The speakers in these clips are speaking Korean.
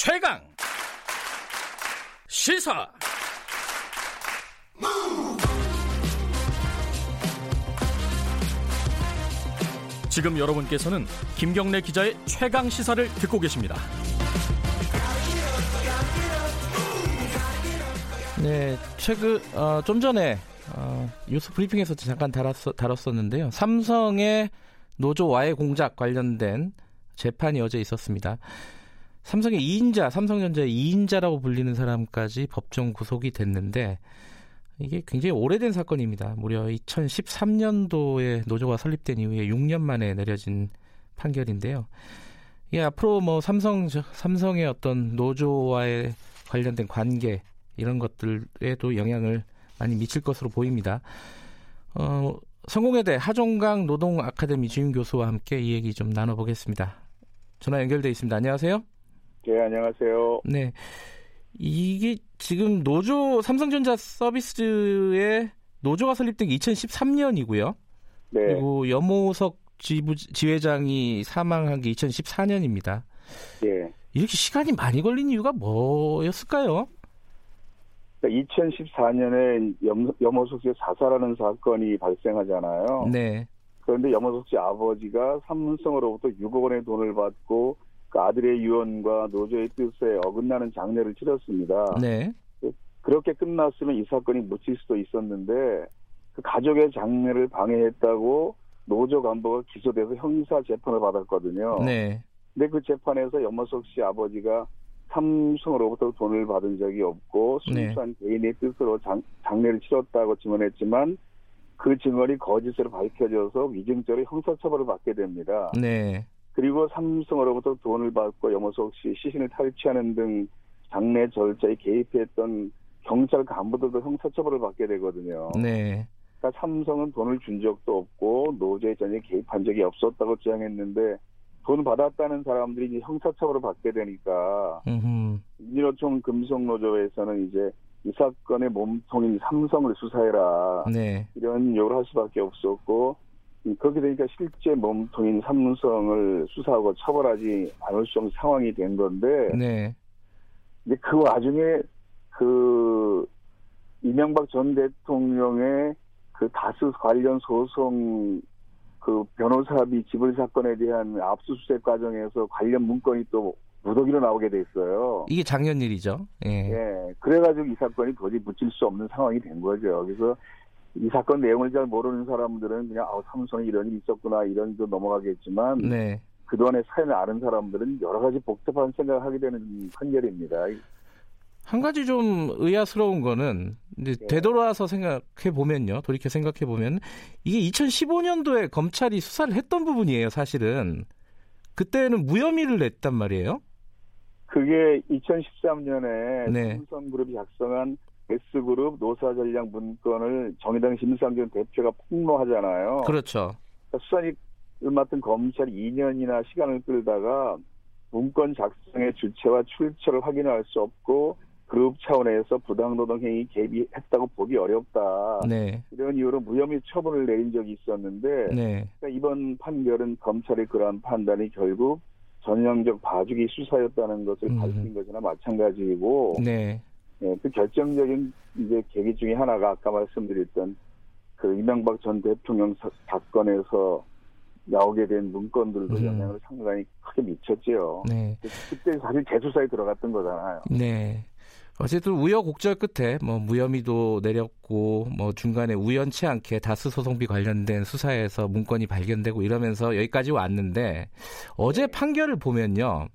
최강 시사 지금 여러분께서는 김경래 기자의 최강 시사를 듣고 계십니다. 네, 최근 어, 좀 전에 어, 뉴스 브리핑에서 잠깐 다뤘, 다뤘었는데요. 삼성의 노조 와해 공작 관련된 재판이 어제 있었습니다. 삼성의 2인자, 삼성전자의 2인자라고 불리는 사람까지 법정 구속이 됐는데 이게 굉장히 오래된 사건입니다. 무려 2013년도에 노조가 설립된 이후에 6년 만에 내려진 판결인데요. 이게 앞으로 뭐 삼성 삼성의 어떤 노조와의 관련된 관계 이런 것들에도 영향을 많이 미칠 것으로 보입니다. 어, 성공회대 하종강 노동 아카데미 주임 교수와 함께 이 얘기 좀 나눠보겠습니다. 전화 연결돼 있습니다. 안녕하세요. 네, 안녕하세요. 네. 이게 지금 노조 삼성전자 서비스의 노조가 설립된 게 2013년이고요. 네. 그리고 염호석 지부, 지회장이 사망한 게 2014년입니다. 네. 이렇게 시간이 많이 걸린 이유가 뭐였을까요? 2014년에 염, 염호석 씨 사살하는 사건이 발생하잖아요. 네. 그런데 염호석 씨 아버지가 삼성으로부터 6억 원의 돈을 받고 그 아들의 유언과 노조의 뜻에 어긋나는 장례를 치렀습니다. 네. 그렇게 끝났으면 이 사건이 묻힐 수도 있었는데 그 가족의 장례를 방해했다고 노조 간부가 기소돼서 형사 재판을 받았거든요. 네. 근데 그 재판에서 염호석 씨 아버지가 삼성으로부터 돈을 받은 적이 없고 순수한 네. 개인의 뜻으로 장, 장례를 치렀다고 증언했지만 그 증언이 거짓으로 밝혀져서 위증죄로 형사처벌을 받게 됩니다. 네. 그리고 삼성으로부터 돈을 받고 염호석 씨 시신을 탈취하는 등 장례 절차에 개입했던 경찰 간부들도 형사처벌을 받게 되거든요. 네. 그러니까 삼성은 돈을 준 적도 없고 노조에 전혀 개입한 적이 없었다고 주장했는데 돈 받았다는 사람들이 이제 형사처벌을 받게 되니까 민주노총 금속노조에서는 이제 이 사건의 몸통인 삼성을 수사해라 네. 이런 요구를 할 수밖에 없었고 그렇게 되니까 실제 몸통인 삼성을 수사하고 처벌하지 않을 수 없는 상황이 된 건데 네. 이제 그 와중에 그 이명박 전 대통령의 그 다스 관련 소송 그 변호사비 지불 사건에 대한 압수수색 과정에서 관련 문건이 또 무더기로 나오게 됐어요. 이게 작년 일이죠. 예. 예. 그래가지고 이 사건이 도저히 묻힐 수 없는 상황이 된 거죠. 그래서 이 사건 내용을 잘 모르는 사람들은 그냥 아 삼성에 이런 일이 있었구나 이런 도 넘어가겠지만 네. 그동안의 사연을 아는 사람들은 여러 가지 복잡한 생각을 하게 되는 판결입니다. 한 가지 좀 의아스러운 거는 이제 네. 되돌아서 생각해 보면요. 돌이켜 생각해 보면 이게 2015년도에 검찰이 수사를 했던 부분이에요. 사실은 그때는 무혐의를 냈단 말이에요. 그게 2013년에 네. 삼성그룹이 작성한 S그룹 노사전략 문건을 정의당 심상정 대표가 폭로하잖아요. 그렇죠. 그러니까 수사를 맡은 검찰이 2년이나 시간을 끌다가 문건 작성의 주체와 출처를 확인할 수 없고 그룹 차원에서 부당노동 행위 개입했다고 보기 어렵다. 네. 이런 이유로 무혐의 처분을 내린 적이 있었는데 네. 그러니까 이번 판결은 검찰의 그러한 판단이 결국 전형적 봐주기 수사였다는 것을 음. 밝힌 것이나 마찬가지이고 네. 네, 그 결정적인 이제 계기 중에 하나가 아까 말씀드렸던 그 이명박 전 대통령 사 건에서 나오게 된 문건들도 음. 영향을 상당히 크게 미쳤지요. 네. 그때 사실 재수사에 들어갔던 거잖아요. 네. 어쨌든 우여곡절 끝에 뭐 무혐의도 내렸고 뭐 중간에 우연치 않게 다스 소송비 관련된 수사에서 문건이 발견되고 이러면서 여기까지 왔는데 어제 네. 판결을 보면요.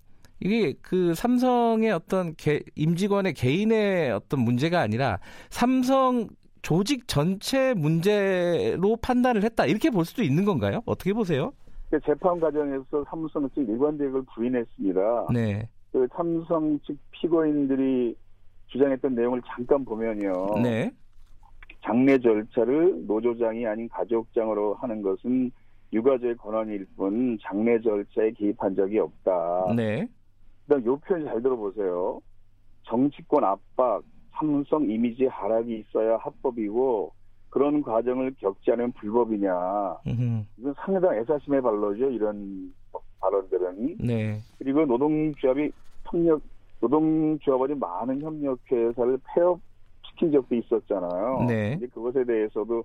이게 그 삼성의 어떤 개, 임직원의 개인의 어떤 문제가 아니라 삼성 조직 전체 문제로 판단을 했다 이렇게 볼 수도 있는 건가요? 어떻게 보세요? 그 재판 과정에서 삼성 측 일관 대응을 부인했습니다. 네. 그 삼성 측 피고인들이 주장했던 내용을 잠깐 보면요. 네. 장례 절차를 노조장이 아닌 가족장으로 하는 것은 유가족의 권한일 뿐 장례 절차에 개입한 적이 없다. 네. 그다음 요 표현 잘 들어보세요. 정치권 압박, 삼성 이미지 하락이 있어야 합법이고 그런 과정을 겪지 않으면 불법이냐. 으흠. 이건 상당 애사심의 발로죠. 이런 발언들은. 네. 그리고 노동조합이 폭력 노동조합원이 많은 협력회사를 폐업시킨 적도 있었잖아요. 네. 그것에 대해서도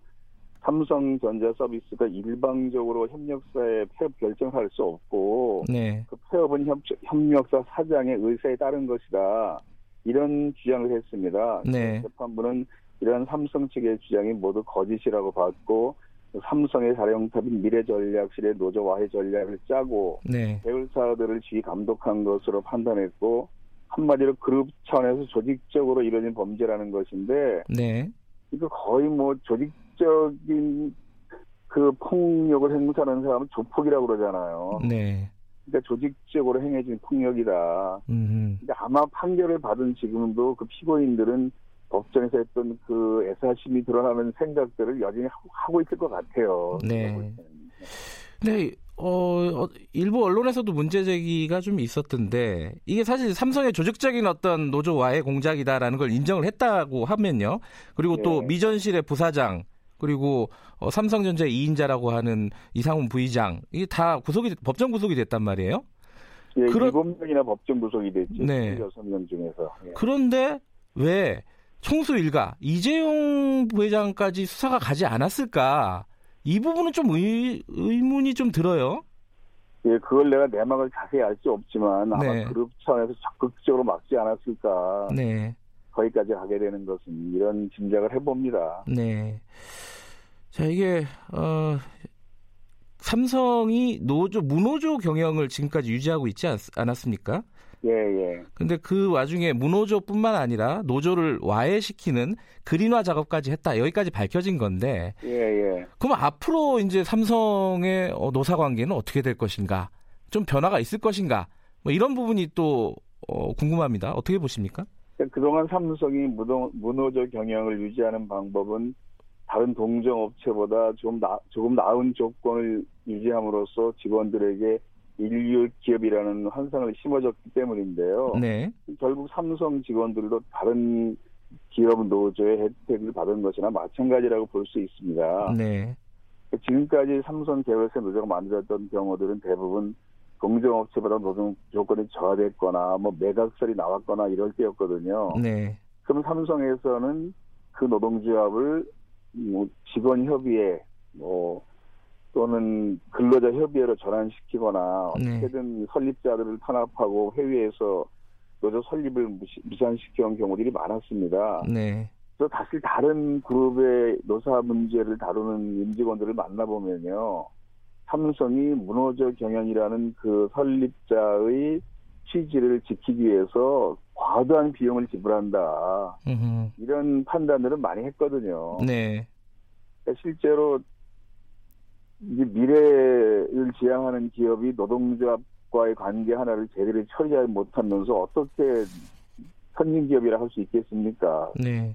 삼성전자 서비스가 일방적으로 협력사에 폐업 결정할 수 없고 네. 그 폐업은 협, 협력사 사장의 의사에 따른 것이다. 이런 주장을 했습니다. 네. 재판부는 이러한 삼성 측의 주장이 모두 거짓이라고 봤고 삼성의 자영업인 미래전략실의 노조 와해 전략을 짜고 네. 배울사들을 지휘 감독한 것으로 판단했고 한마디로 그룹 차원에서 조직적으로 이루어진 범죄라는 것인데 네. 이거 거의 뭐 조직 적인 그 폭력을 행사하는 사람은 조폭이라고 그러잖아요. 네. 그러니까 조직적으로 행해진 폭력이다. 음. 근데 아마 판결을 받은 지금도 그 피고인들은 법정에서 했던 그 애사심이 드러나는 생각들을 여전히 하고 있을 것 같아요. 네. 네, 어, 일부 언론에서도 문제 제기가 좀 있었던데 이게 사실 삼성의 조직적인 어떤 노조와의 공작이다라는 걸 인정을 했다고 하면요. 그리고 네. 또 미전실의 부사장 그리고 어, 삼성전자 2인자라고 하는 이상훈 부의장 이게 다 구속이 법정 구속이 됐단 말이에요. 예, 그런 7명이나 법정 구속이 됐죠. 네. 6명 중에서. 예. 그런데 왜 총수 일가 이재용 부회장까지 수사가 가지 않았을까? 이 부분은 좀 의, 의문이 좀 들어요. 예, 그걸 내가 내막을 자세히 알 수 없지만 아마 네. 그룹 차원에서 적극적으로 막지 않았을까. 네. 거기까지 가게 되는 것은 이런 짐작을 해봅니다. 네. 자, 이게, 어, 삼성이 노조, 무노조 경영을 지금까지 유지하고 있지 않, 않았습니까? 예, 예. 근데 그 와중에 무노조뿐만 아니라 노조를 와해시키는 그린화 작업까지 했다. 여기까지 밝혀진 건데. 예, 예. 그럼 앞으로 이제 삼성의 어, 노사 관계는 어떻게 될 것인가? 좀 변화가 있을 것인가? 뭐 이런 부분이 또 어, 궁금합니다. 어떻게 보십니까? 그동안 삼성이 무노, 무노조 경영을 유지하는 방법은 다른 동종업체보다 좀 나, 조금 나은 조건을 유지함으로써 직원들에게 인류 기업이라는 환상을 심어줬기 때문인데요. 네. 결국 삼성 직원들도 다른 기업 노조의 혜택을 받은 것이나 마찬가지라고 볼 수 있습니다. 네. 지금까지 삼성 계열사 노조가 만들었던 경우들은 대부분 공정업체보다 노동 조건이 저하됐거나 뭐 매각설이 나왔거나 이럴 때였거든요. 네. 그럼 삼성에서는 그 노동조합을 뭐 직원 협의회 뭐 또는 근로자 협의회로 전환시키거나 네. 어떻게든 설립자들을 탄압하고 회의에서 노조 설립을 무산시켜온 경우들이 많았습니다. 네. 그래서 다시 다른 그룹의 노사 문제를 다루는 임직원들을 만나보면요. 삼성이 문호조 경영이라는 그 설립자의 취지를 지키기 위해서 과도한 비용을 지불한다. 음흠. 이런 판단들을 많이 했거든요. 네. 그러니까 실제로 이제 미래를 지향하는 기업이 노동조합과의 관계 하나를 제대로 처리하지 못하면서 어떻게 선진 기업이라 할 수 있겠습니까? 네.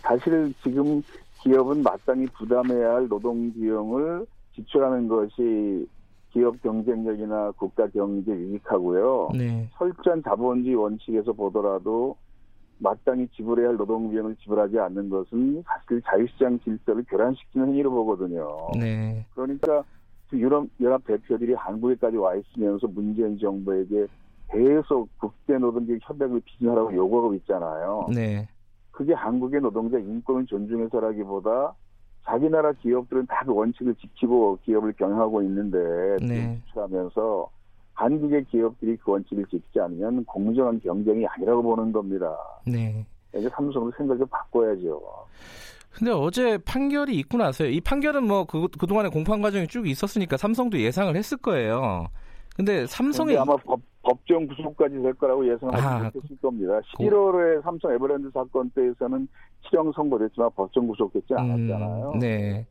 사실 지금 기업은 마땅히 부담해야 할 노동 비용을 지출하는 것이 기업 경쟁력이나 국가 경제 유익하고요. 네. 철저한 자본주의 원칙에서 보더라도 마땅히 지불해야 할 노동 비용을 지불하지 않는 것은 사실 자유시장 질서를 교란시키는 행위로 보거든요. 네. 그러니까 유럽 연합 대표들이 한국에까지 와 있으면서 문재인 정부에게 계속 국제 노동계 협약을 비준하라고 요구하고 있잖아요. 네. 그게 한국의 노동자 인권을 존중해서라기보다 자기 나라 기업들은 다 그 원칙을 지키고 기업을 경영하고 있는데 네. 하면서 한국의 기업들이 그 원칙을 지키지 않으면 공정한 경쟁이 아니라고 보는 겁니다. 네. 이제 삼성도 생각을 바꿔야죠. 근데 어제 판결이 있고 나서요. 이 판결은 뭐 그, 그동안의 공판 과정이 쭉 있었으니까 삼성도 예상을 했을 거예요. 근데 삼성이 아마 법, 법정 구속까지 될 거라고 예상하지 아, 못했을 겁니다. 11월에 삼성 에버랜드 사건 때에서는 실형 선고됐지만 법정 구속되지 음, 않았잖아요. 음, 네.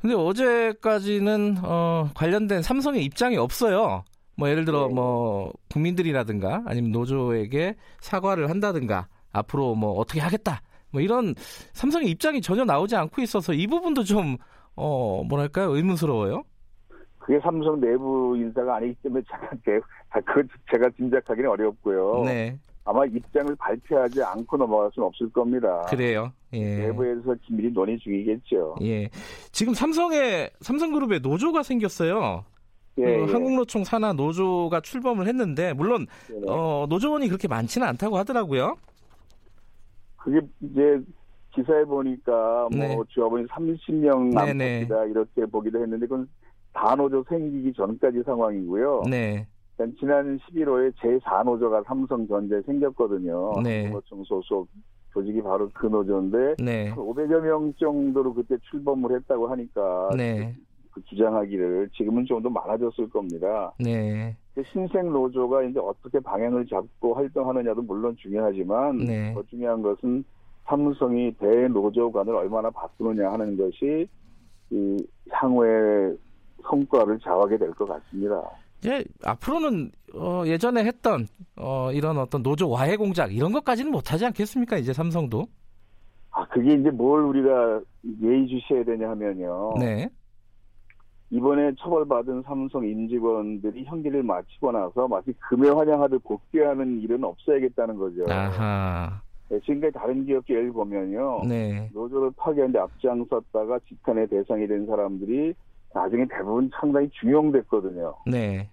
근데 어제까지는 어, 관련된 삼성의 입장이 없어요. 뭐 예를 들어 네. 뭐 국민들이라든가 아니면 노조에게 사과를 한다든가 앞으로 뭐 어떻게 하겠다 뭐 이런 삼성의 입장이 전혀 나오지 않고 있어서 이 부분도 좀 어 뭐랄까요 의문스러워요. 그게 삼성 내부 인사가 아니기 때문에 제가 그 제가 짐작하기는 어렵고요. 네. 아마 입장을 발표하지 않고 넘어갈 수는 없을 겁니다. 그래요. 예. 내부에서 긴밀히 논의 중이겠죠. 예. 지금 삼성의 삼성그룹에 노조가 생겼어요. 예, 그 예. 한국노총 산하 노조가 출범을 했는데 물론 어, 노조원이 그렇게 많지는 않다고 하더라고요. 그게 이제 기사에 보니까 뭐 네. 조합원이 30명 남습니다 이렇게 보기도 했는데 그건 단노조 생기기 전까지 상황이고요. 네. 지난 11월에 제4노조가 삼성전자에 생겼거든요. 네. 노총 소속 조직이 바로 그 노조인데 네. 500여 명 정도로 그때 출범을 했다고 하니까 네. 그 주장하기를 지금은 좀 더 많아졌을 겁니다. 네. 신생 노조가 이제 어떻게 방향을 잡고 활동하느냐도 물론 중요하지만 네. 더 중요한 것은 삼성이 대노조관을 얼마나 바꾸느냐 하는 것이 이 향후의 성과를 좌우하게 될 것 같습니다. 이제 앞으로는 어, 예전에 했던 어, 이런 어떤 노조 와해 공작 이런 것까지는 못하지 않겠습니까? 이제 삼성도. 아 그게 이제 뭘 우리가 예의주시해야 되냐 하면요. 네. 이번에 처벌받은 삼성 임직원들이 형기를 마치고 나서 마치 금에 환영하듯 복귀하는 일은 없어야겠다는 거죠. 아하. 네, 지금까지 다른 기업 예를 보면요. 네. 노조를 파괴하는데 앞장섰다가 직한의 대상이 된 사람들이 나중에 대부분 상당히 중용됐거든요. 네.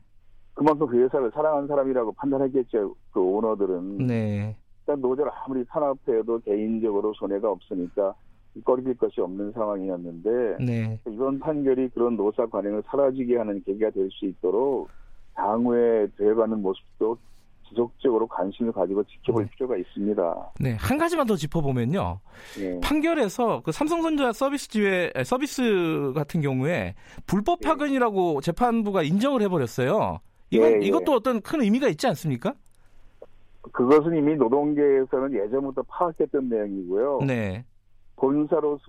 그만큼 그 회사를 사랑하는 사람이라고 판단했겠죠. 그 오너들은. 네. 일단 노조를 아무리 탄압해도 개인적으로 손해가 없으니까 꺼리질 것이 없는 상황이었는데 네. 이번 판결이 그런 노사 관행을 사라지게 하는 계기가 될 수 있도록 향후에 돼가는 모습도 지속적으로 관심을 가지고 지켜볼 네. 필요가 있습니다. 네, 한 가지만 더 짚어보면요. 네. 판결에서 그 삼성전자 서비스 지회 서비스 같은 경우에 불법 네. 파견이라고 재판부가 인정을 해버렸어요. 이건 네, 네. 이것도 어떤 큰 의미가 있지 않습니까? 그것은 이미 노동계에서는 예전부터 파악했던 내용이고요. 네. 본사로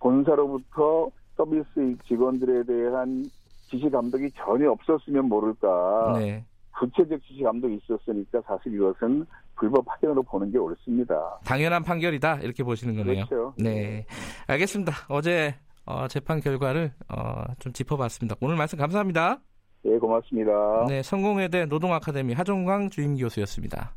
본사로부터 서비스 직원들에 대한 지시 감독이 전혀 없었으면 모를까. 네. 구체적 지시 감독이 있었으니까 사실 이것은 불법 파견으로 보는 게 옳습니다. 당연한 판결이다 이렇게 보시는 거네요. 그렇죠. 네, 알겠습니다. 어제 어, 재판 결과를 어, 좀 짚어봤습니다. 오늘 말씀 감사합니다. 네, 고맙습니다. 네, 성공회대 노동아카데미 하종광 주임 교수였습니다.